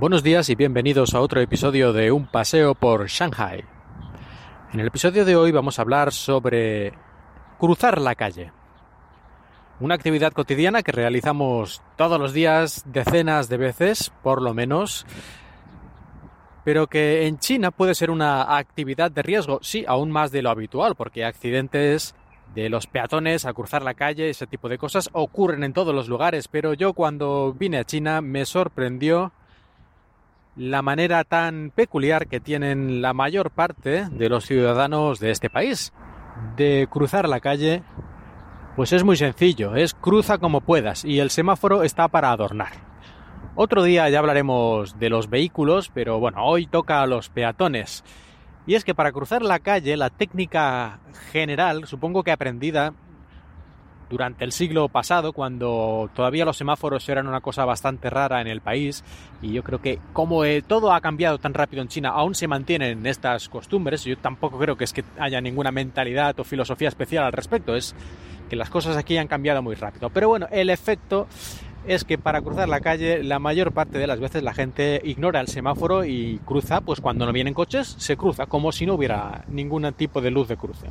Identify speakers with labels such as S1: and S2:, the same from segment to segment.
S1: Buenos días y bienvenidos a otro episodio de Un paseo por Shanghai. En el episodio de hoy vamos a hablar sobre cruzar la calle. Una actividad cotidiana que realizamos todos los días decenas de veces, por lo menos, pero que en China puede ser una actividad de riesgo, sí, aún más de lo habitual, porque accidentes de los peatones al cruzar la calle, ese tipo de cosas ocurren en todos los lugares, pero yo cuando vine a China me sorprendió la manera tan peculiar que tienen la mayor parte de los ciudadanos de este país de cruzar la calle, pues es muy sencillo, es cruza como puedas y el semáforo está para adornar. Otro día ya hablaremos de los vehículos, pero bueno, hoy toca a los peatones. Y es que para cruzar la calle, la técnica general, supongo que aprendida durante el siglo pasado, cuando todavía los semáforos eran una cosa bastante rara en el país, y yo creo que como eh, todo ha cambiado tan rápido en China, aún se mantienen estas costumbres, yo tampoco creo que es que haya ninguna mentalidad o filosofía especial al respecto, es que las cosas aquí han cambiado muy rápido. Pero bueno, el efecto es que para cruzar la calle la mayor parte de las veces la gente ignora el semáforo y cruza, pues cuando no vienen coches, se cruza como si no hubiera ningún tipo de luz de cruce.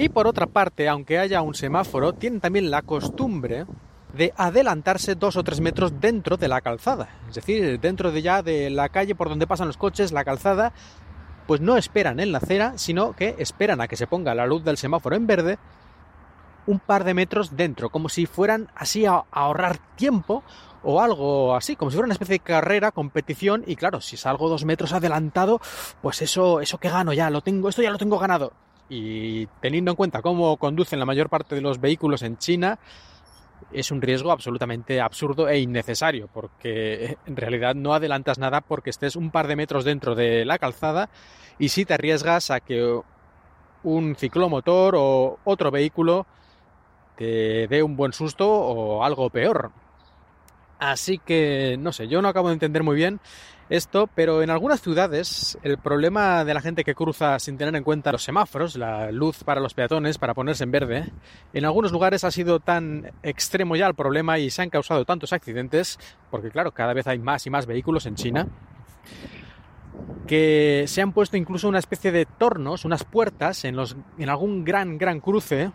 S1: Y por otra parte, aunque haya un semáforo, tienen también la costumbre de adelantarse dos o tres metros dentro de la calzada. Es decir, dentro de ya de la calle por donde pasan los coches, la calzada, pues no esperan en la acera, sino que esperan a que se ponga la luz del semáforo en verde un par de metros dentro, como si fueran así a ahorrar tiempo o algo así, como si fuera una especie de carrera, competición, y claro, si salgo dos metros adelantado, pues eso, eso que gano ya, lo tengo, esto ya lo tengo ganado. Y teniendo en cuenta cómo conducen la mayor parte de los vehículos en China, es un riesgo absolutamente absurdo e innecesario, porque en realidad no adelantas nada porque estés un par de metros dentro de la calzada y si te arriesgas a que un ciclomotor o otro vehículo te dé un buen susto o algo peor. Así que, no sé, yo no acabo de entender muy bien esto, pero en algunas ciudades el problema de la gente que cruza sin tener en cuenta los semáforos, la luz para los peatones, para ponerse en verde, en algunos lugares ha sido tan extremo ya el problema y se han causado tantos accidentes, porque claro, cada vez hay más y más vehículos en China, que se han puesto incluso una especie de tornos, unas puertas en, los, en algún gran, gran cruce,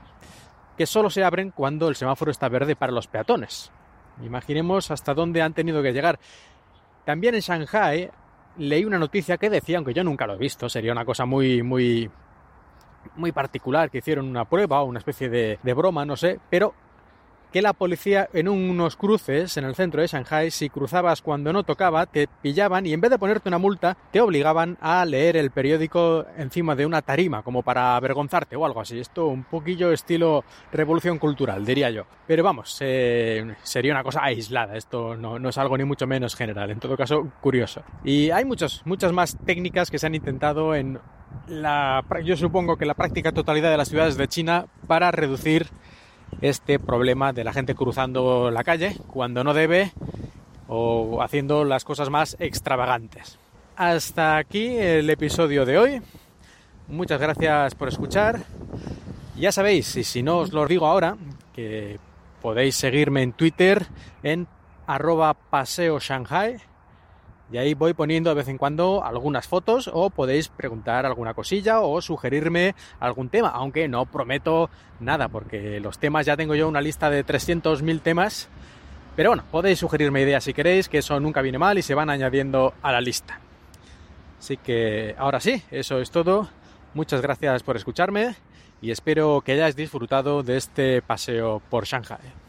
S1: que solo se abren cuando el semáforo está verde para los peatones. Imaginemos hasta dónde han tenido que llegar. También en Shanghai leí una noticia que decía, aunque yo nunca lo he visto, sería una cosa muy, muy, muy particular, que hicieron una prueba o una especie de, de broma, no sé, pero que la policía en unos cruces en el centro de Shanghai, si cruzabas cuando no tocaba, te pillaban y en vez de ponerte una multa, te obligaban a leer el periódico encima de una tarima, como para avergonzarte o algo así. Esto un poquillo estilo revolución cultural, diría yo. Pero vamos, sería una cosa aislada, esto no, no, es algo ni mucho menos general, en todo caso curioso. Y hay muchas, muchas más técnicas que se han intentado en la, yo supongo que la práctica totalidad de las ciudades de China para reducir este problema de la gente cruzando la calle cuando no debe o haciendo las cosas más extravagantes. Hasta aquí el episodio de hoy. Muchas gracias por escuchar. Ya sabéis, y si no os lo digo ahora, que podéis seguirme en Twitter en arroba paseo Shanghai y ahí voy poniendo de vez en cuando algunas fotos o podéis preguntar alguna cosilla o sugerirme algún tema, aunque no prometo nada porque los temas ya tengo yo una lista de 300.000 temas. Pero bueno, podéis sugerirme ideas si queréis, que eso nunca viene mal y se van añadiendo a la lista. Así que ahora sí, eso es todo. Muchas gracias por escucharme y espero que hayáis disfrutado de este paseo por Shanghai.